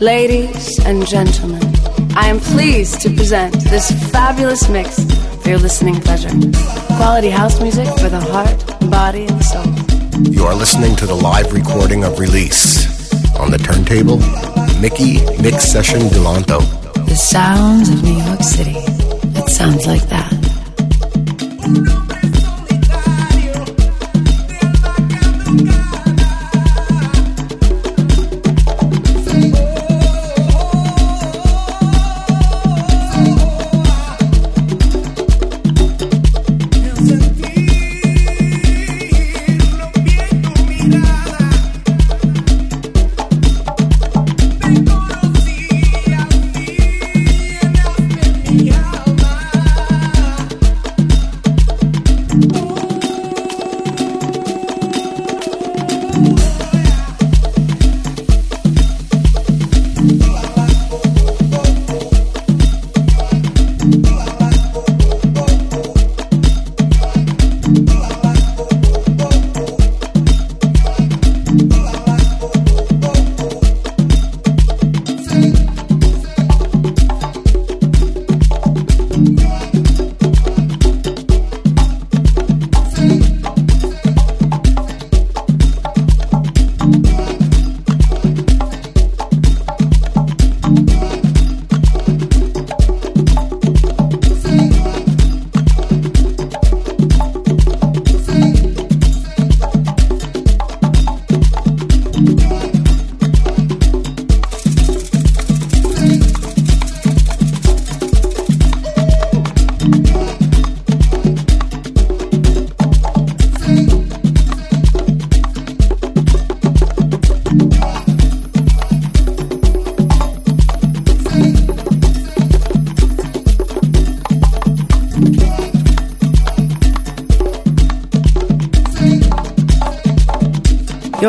Ladies and gentlemen, I am pleased to present this fabulous mix for your listening pleasure. Quality house music for the heart, body, and soul. You are listening to the live recording of Release. On the turntable, Mickey Mix Session Delanto. The sounds of New York City. It sounds like that.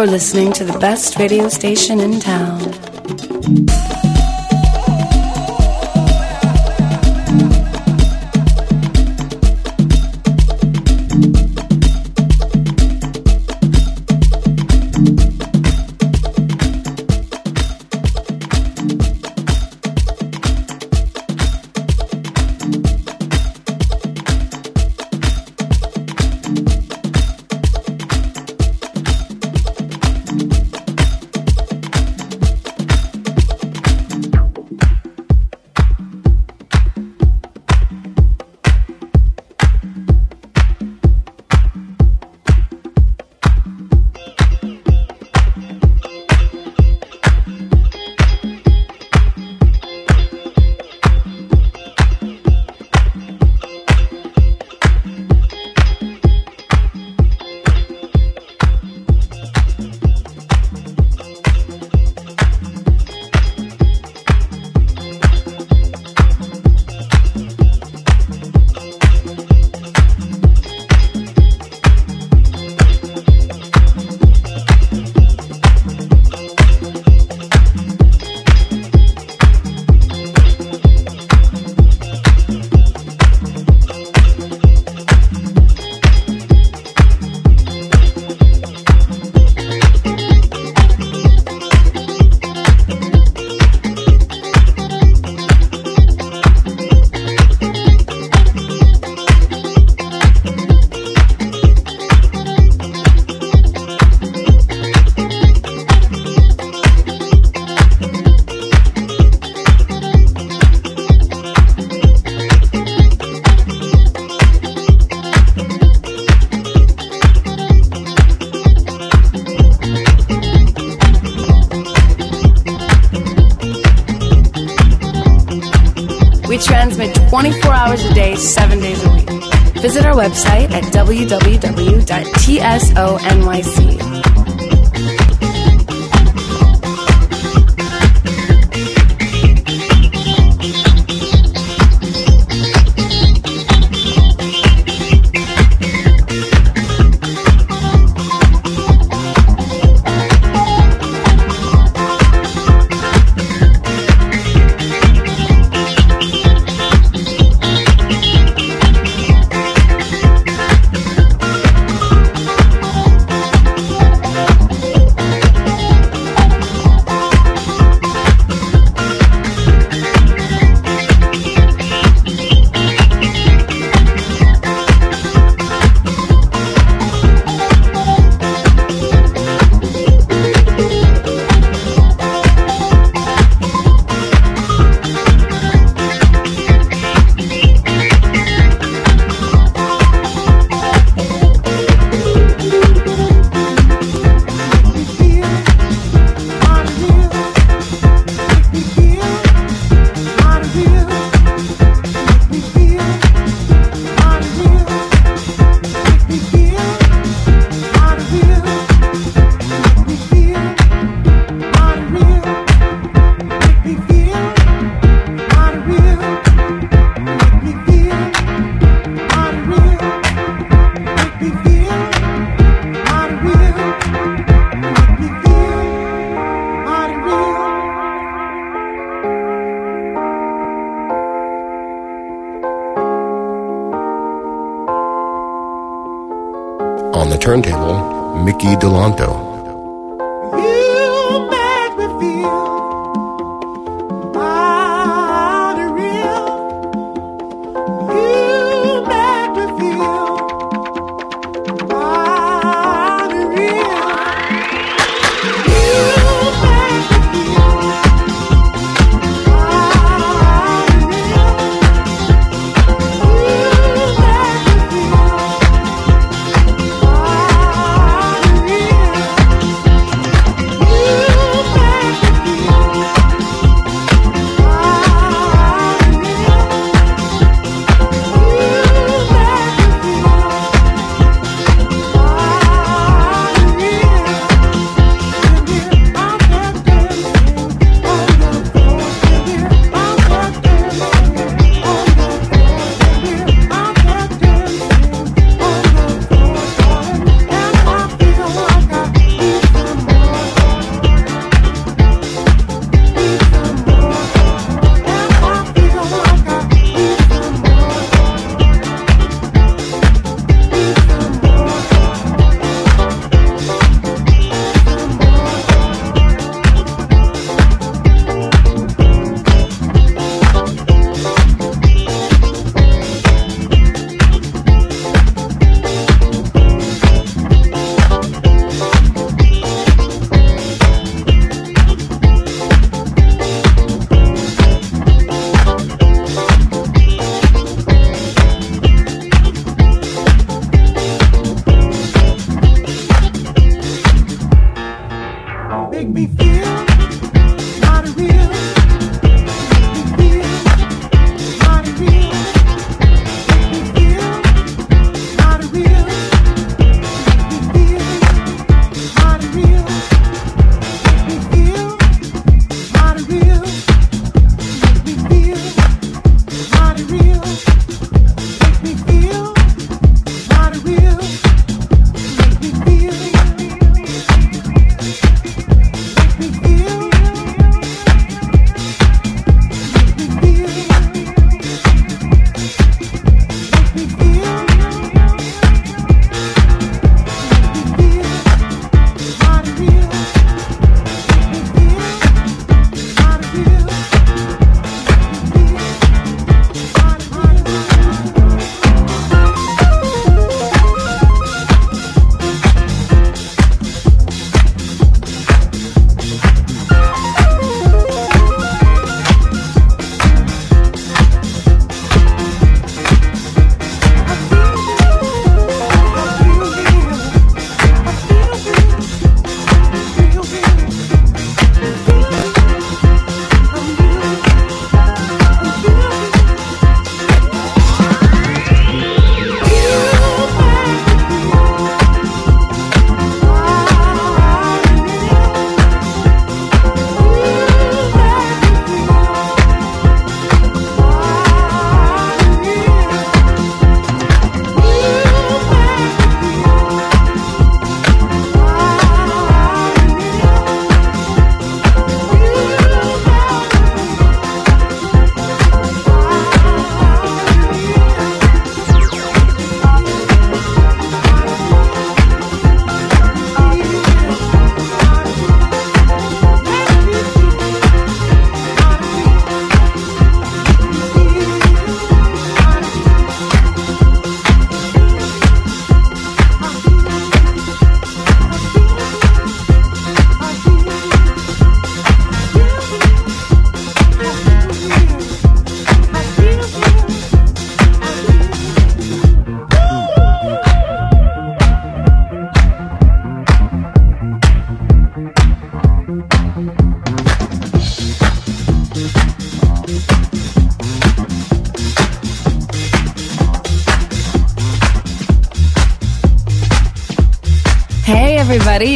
You're listening to the best radio station in town.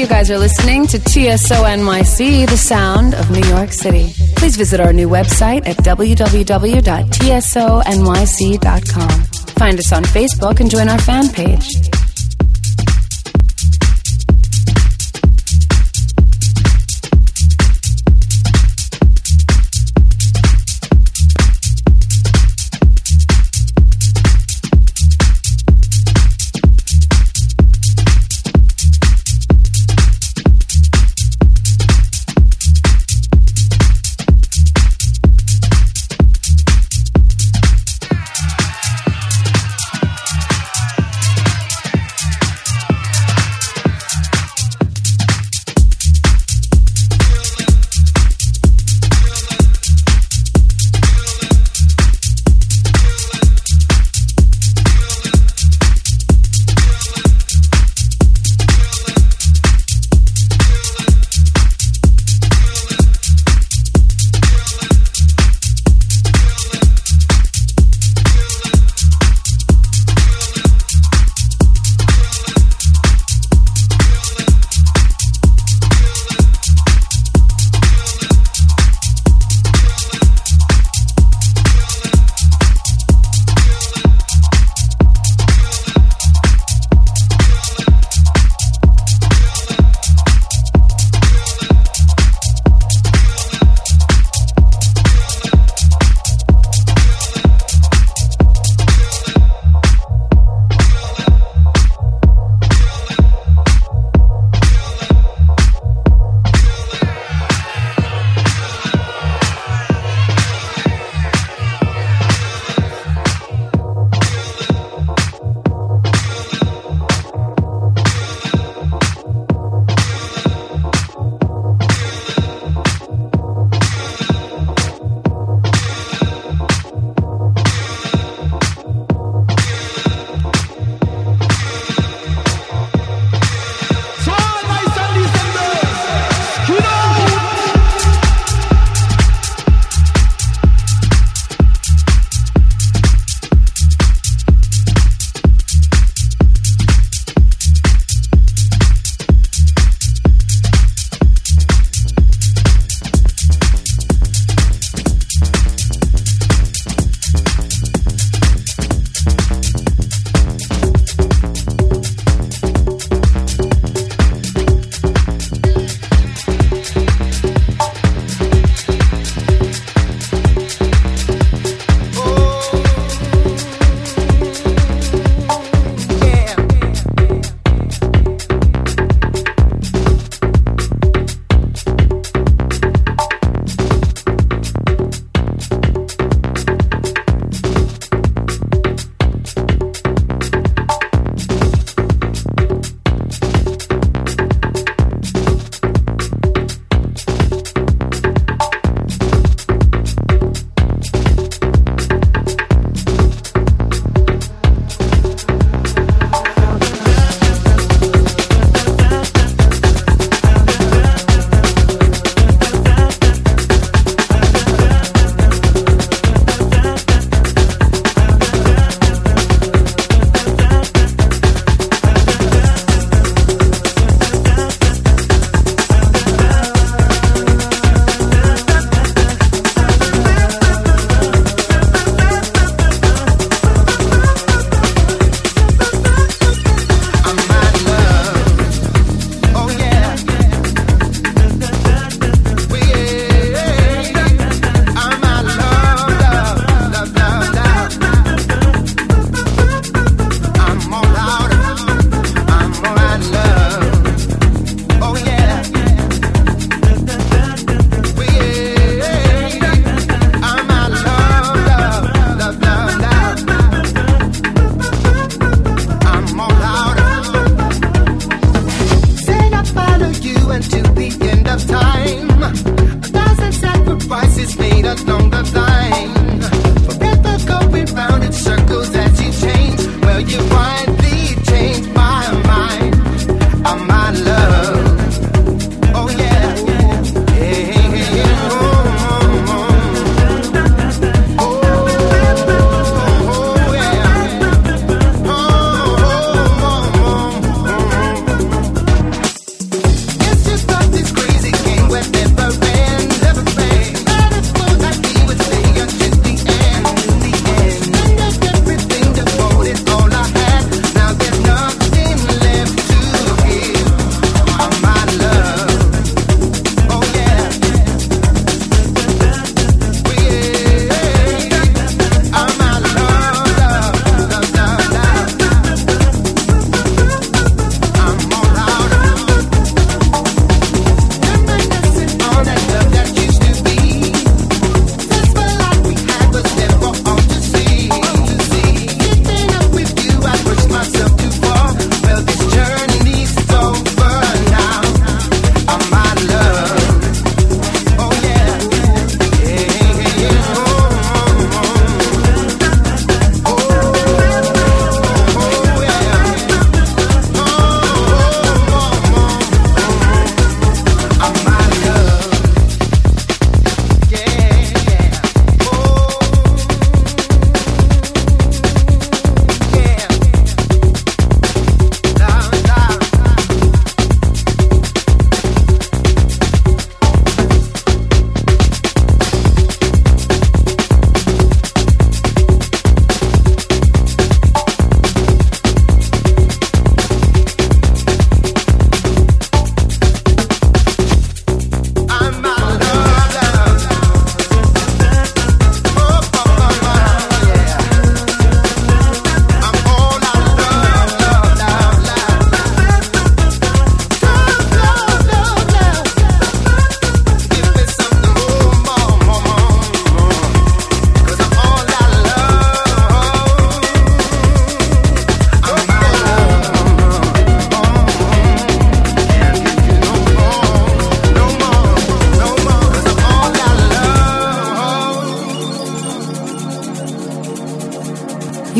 Guys are listening to TSO NYC, the sound of New York City. Please visit our new website at www.tsonyc.com. Find us on Facebook and join our fan page.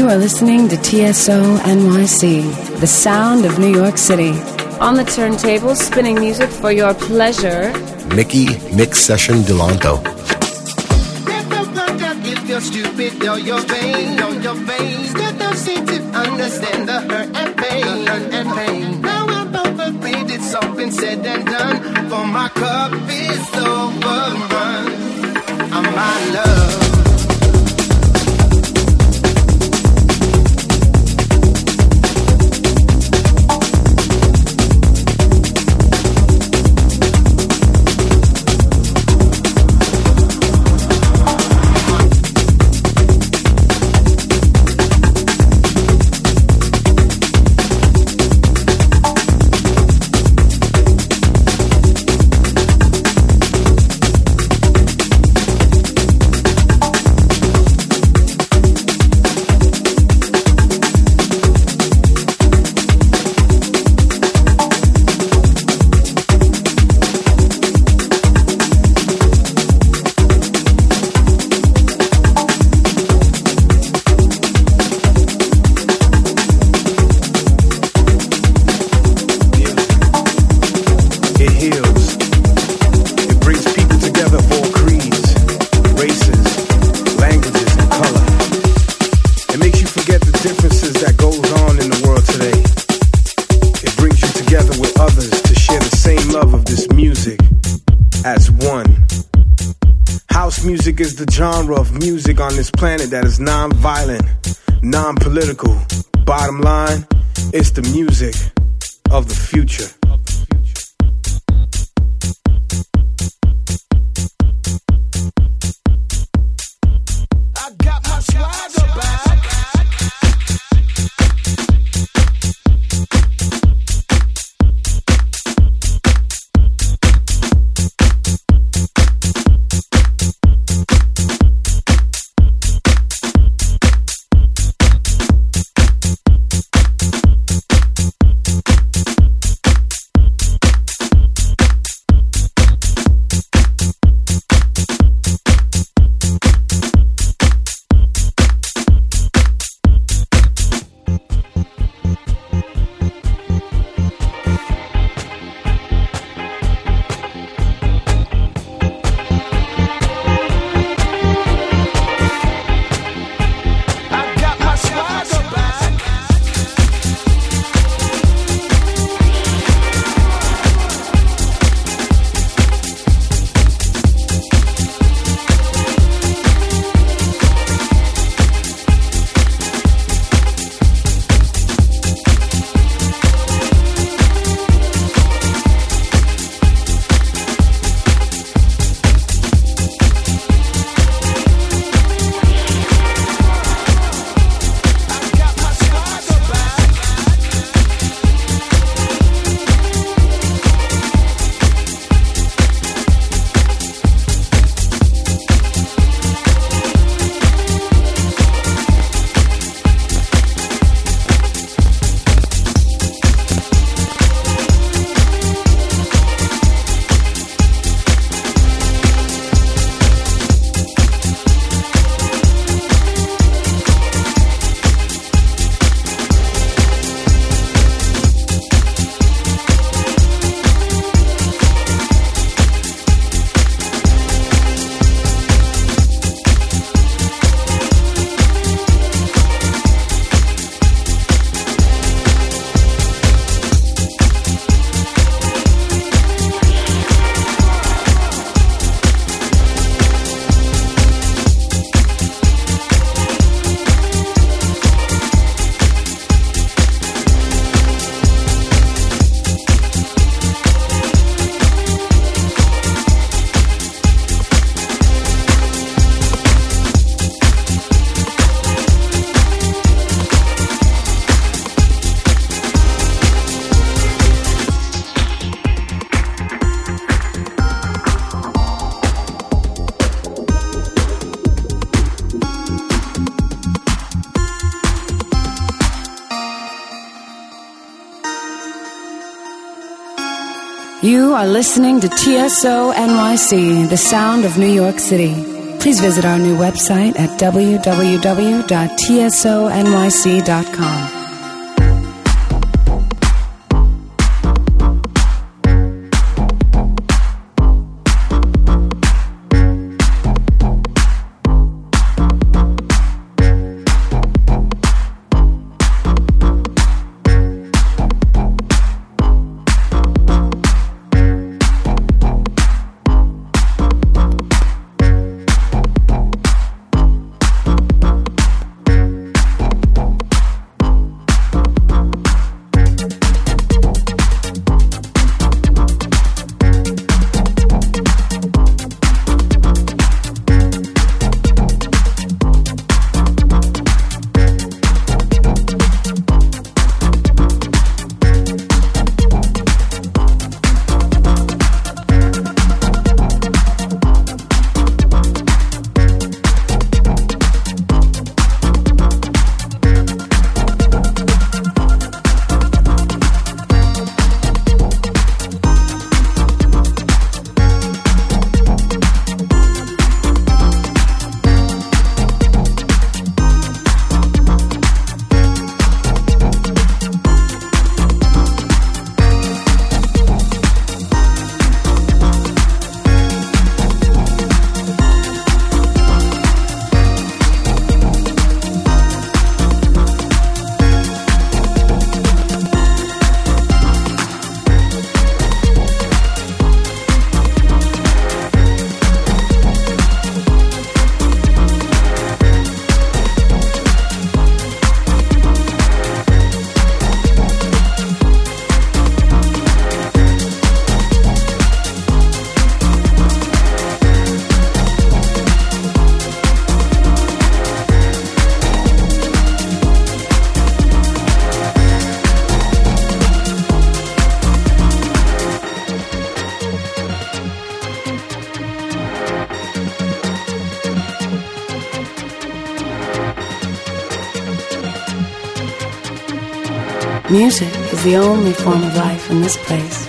Are listening to TSO NYC, the sound of New York City. On the turntable, spinning music for your pleasure. Mickey Mix Session Delanto. If you're stupid or you're vain, or you're vain, still don't seem to understand the hurt and pain, hurt and pain. Now I'm overrated, it's all been said and done. For my cup that is non-violent, are listening to TSO NYC, the sound of New York City. Please visit our new website at www.tsonyc.com. Music is the only form of life in this place.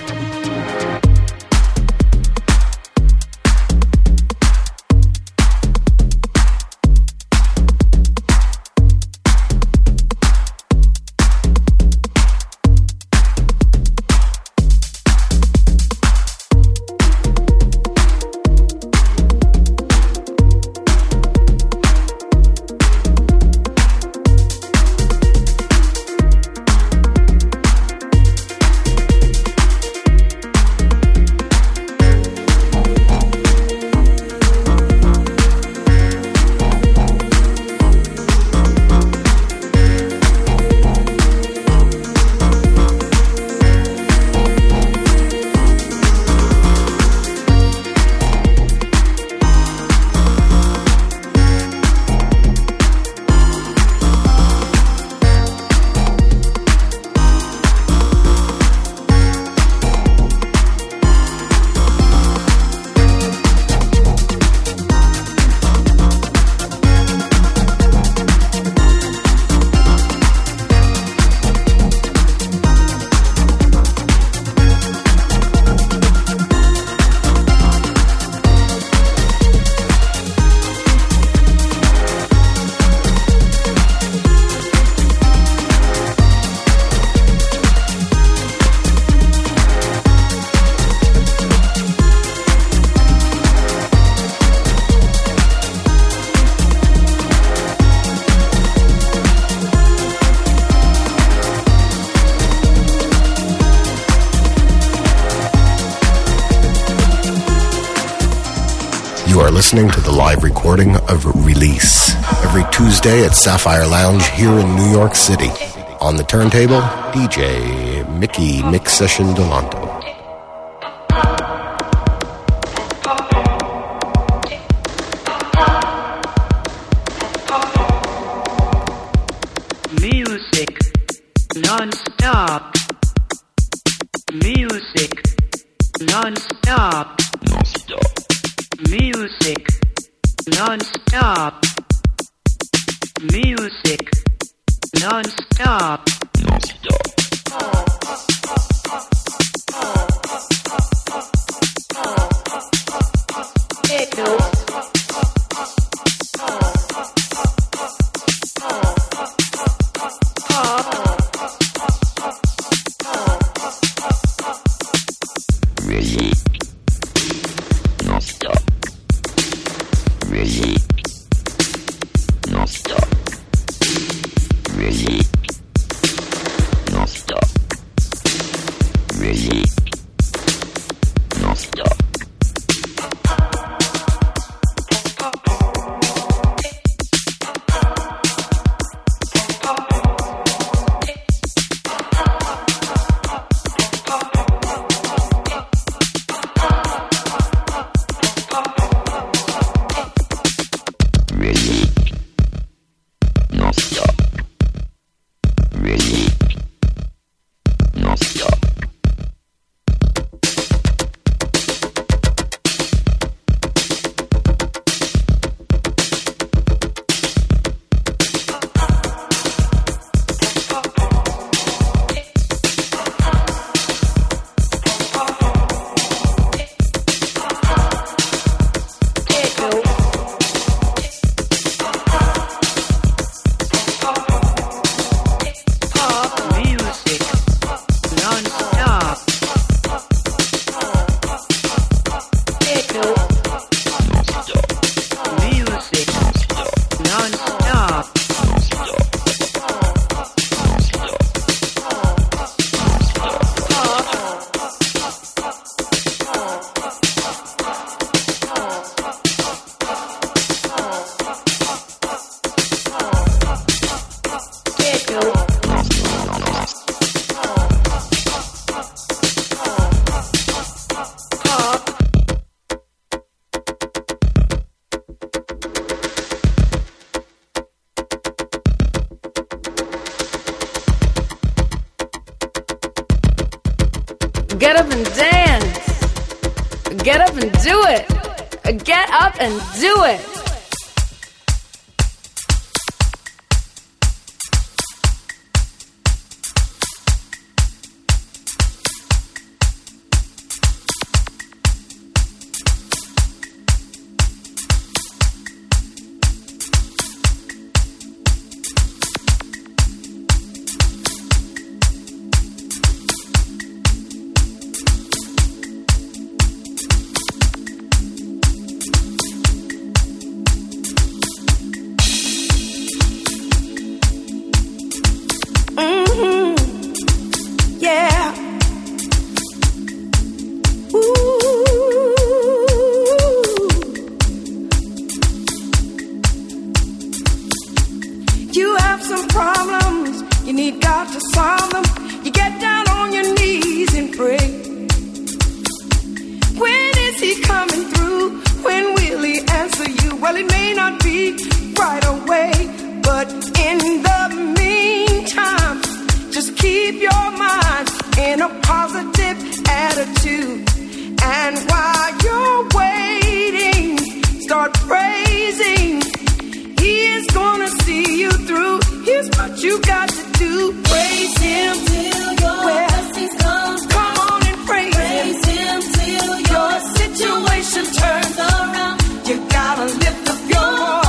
Listening to the live recording of Release every Tuesday at Sapphire Lounge here in New York City. On the turntable, DJ Mickey Mix Session Delanto. Music non-stop. Music non-stop. Music. Non-stop. Music. Non-stop. Non-stop. right away. But in the meantime, just keep your mind in a positive attitude. And while you're waiting, start praising. He is gonna see you through. Here's what you got to do: praise Him till your blessings come. Come on and praise, Him. Till your, situation turns around. You gotta lift up your.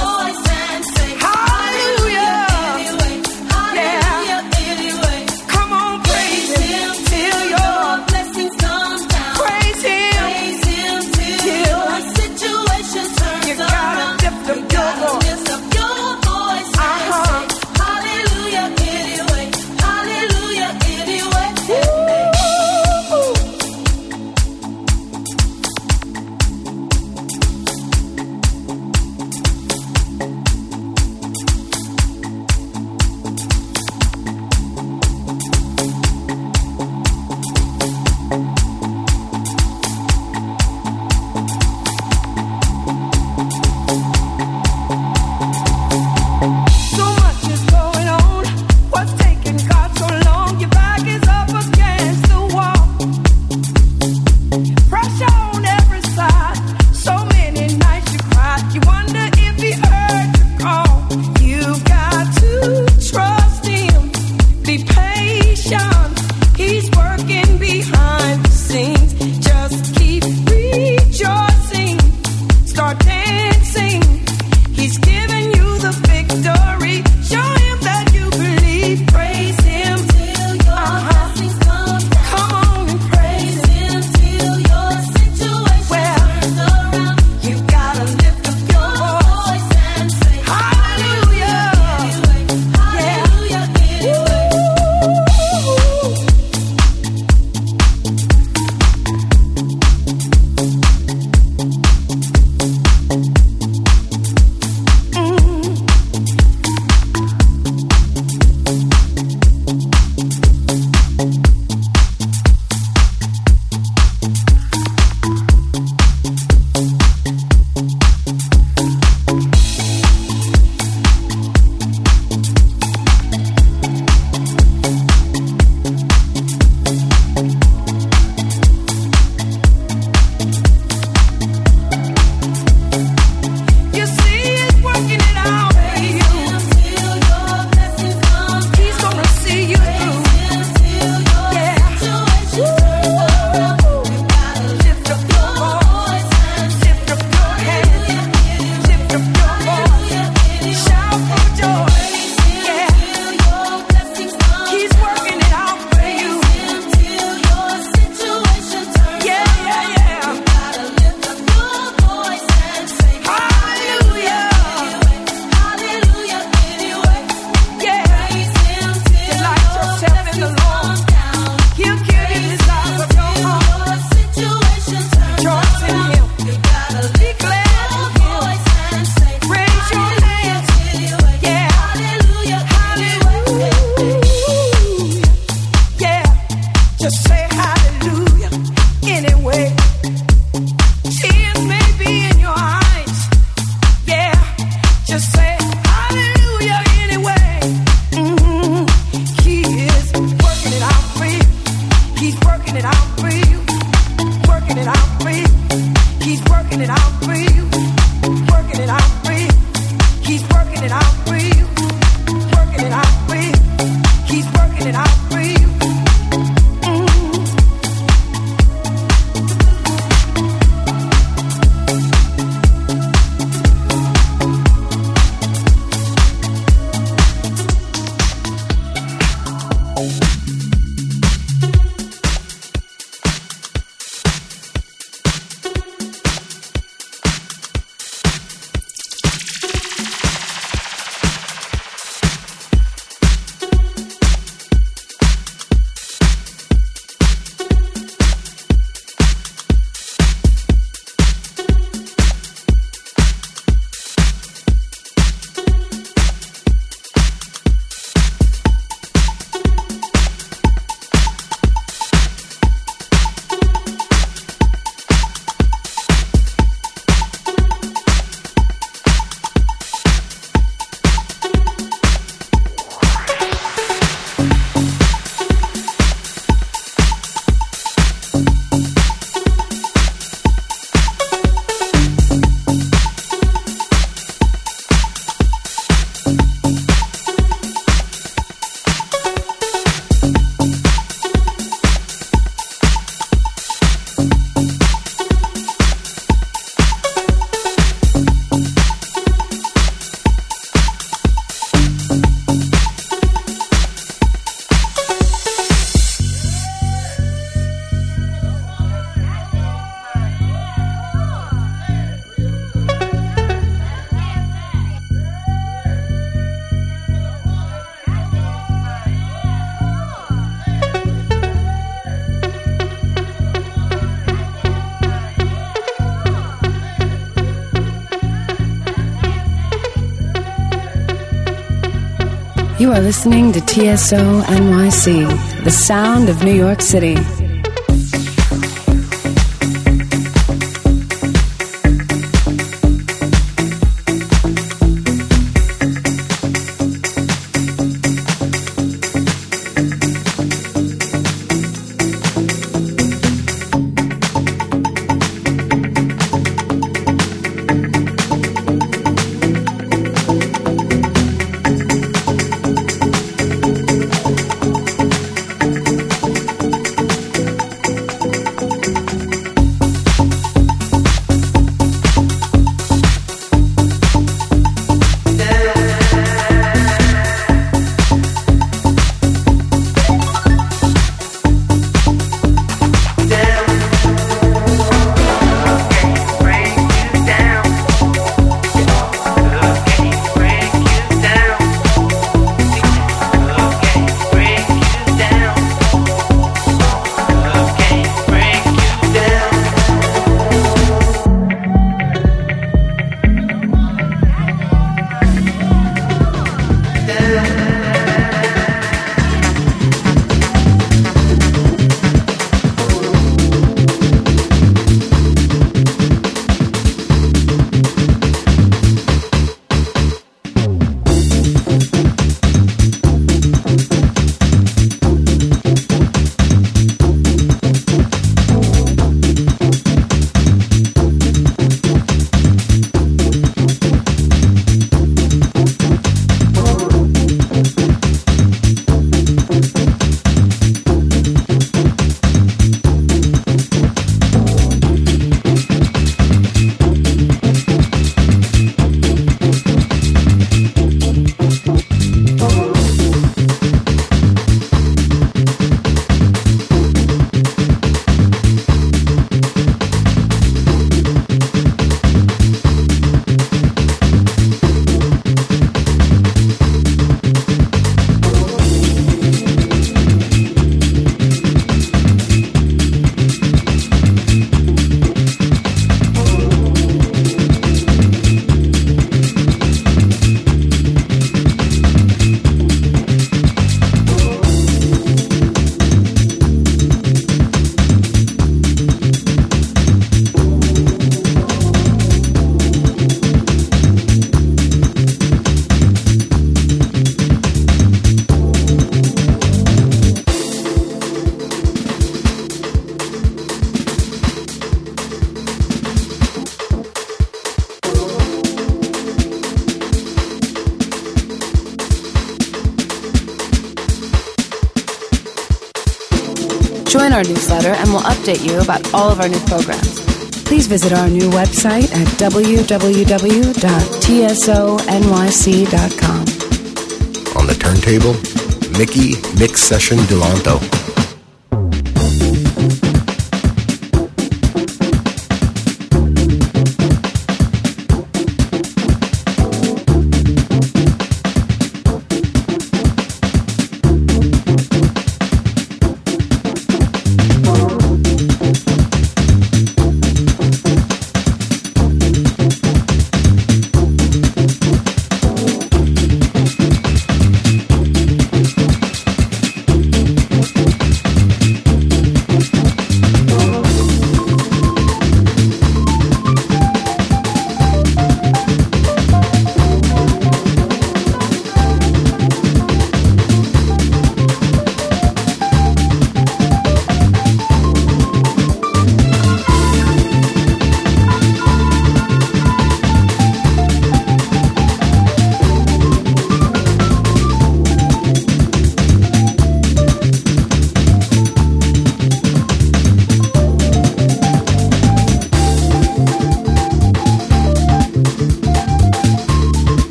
Just say hallelujah anyway. Listening to TSO NYC, the sound of New York City. Join our newsletter and we'll update you about all of our new programs. Please visit our new website at www.tsonyc.com. On the turntable, Mickey Mix Session Delanto.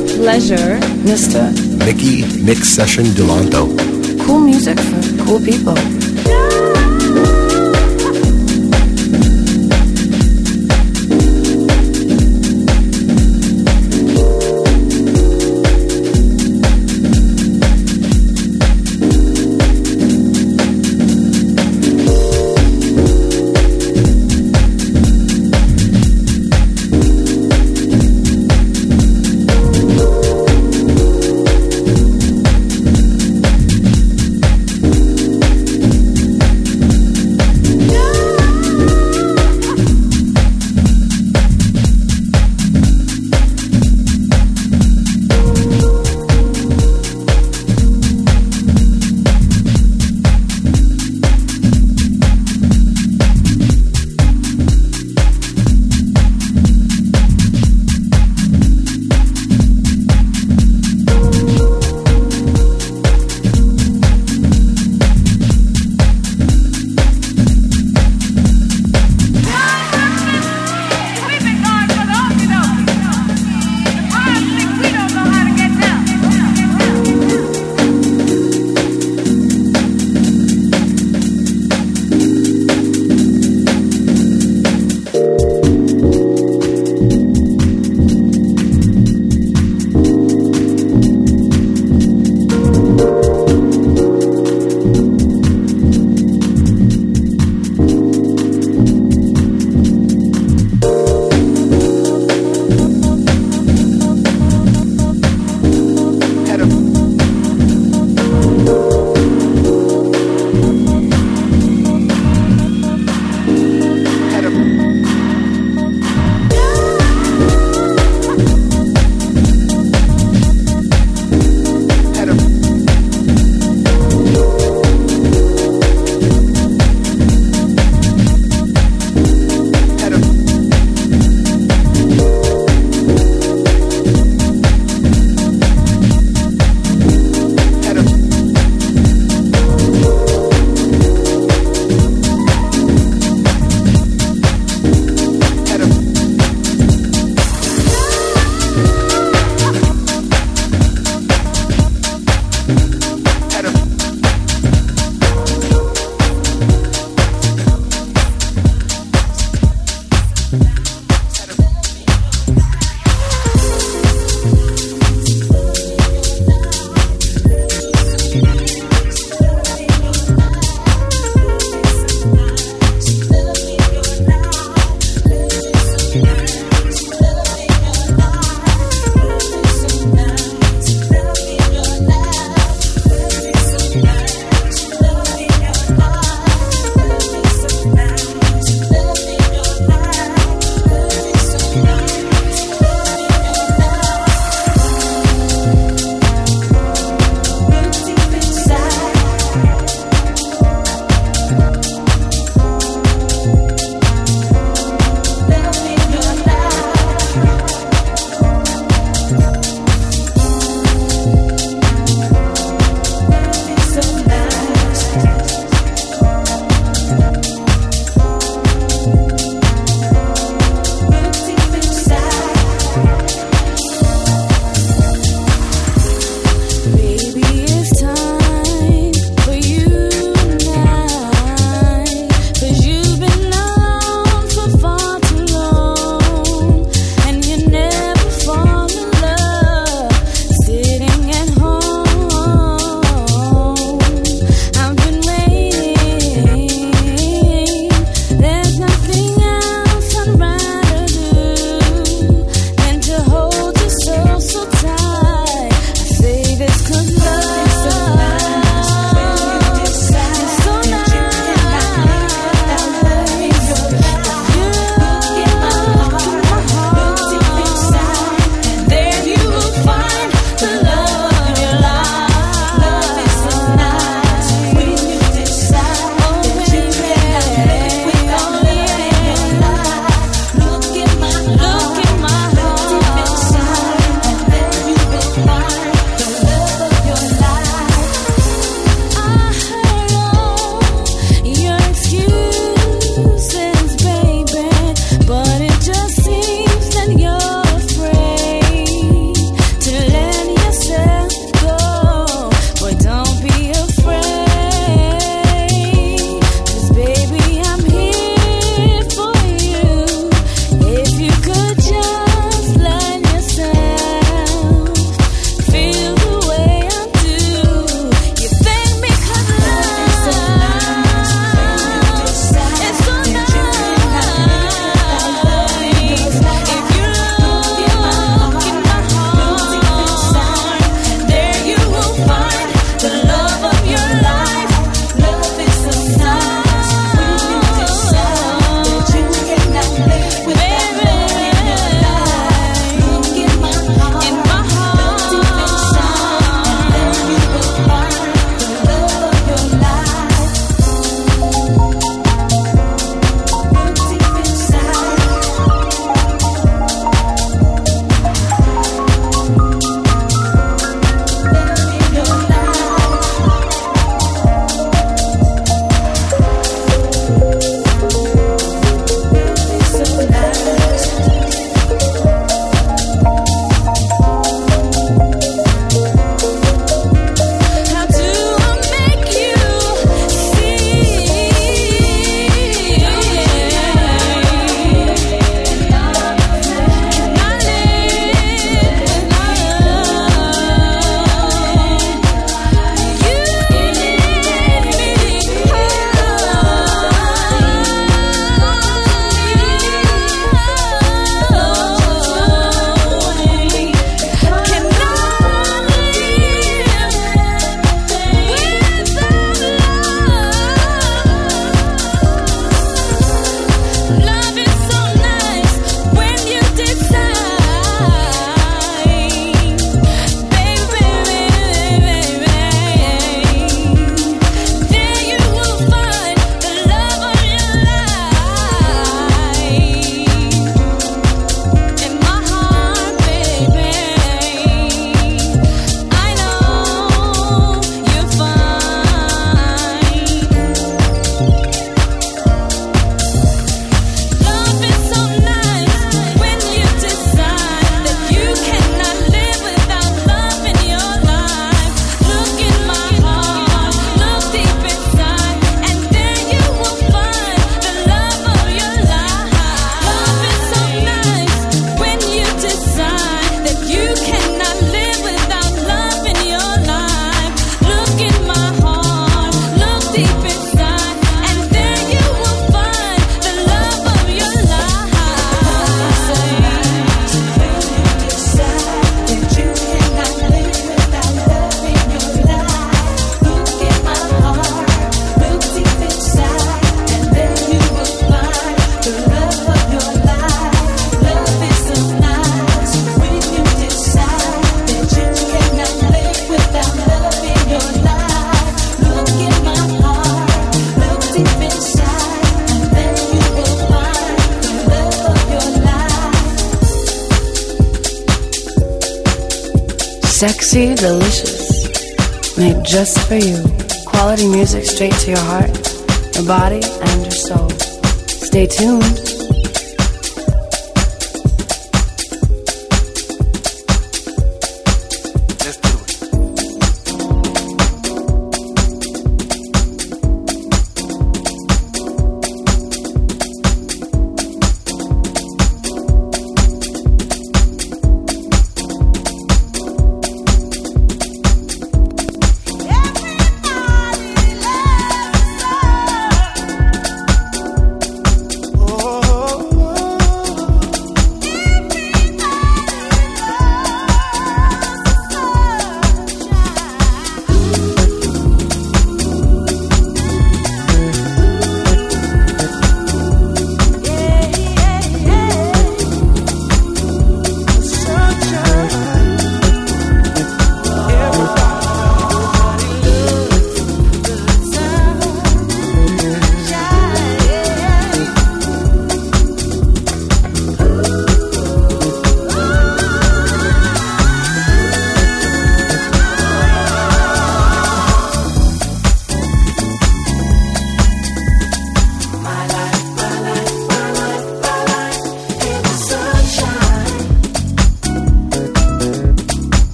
Your pleasure, Mr. Mickey Mix Session Delanto. Cool music for cool people. Delicious. Made just for you. Quality music straight to your heart, your body, and your soul. Stay tuned.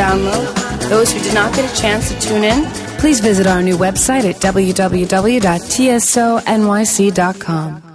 Download. Those who did not get a chance to tune in, please visit our new website at www.tsonyc.com.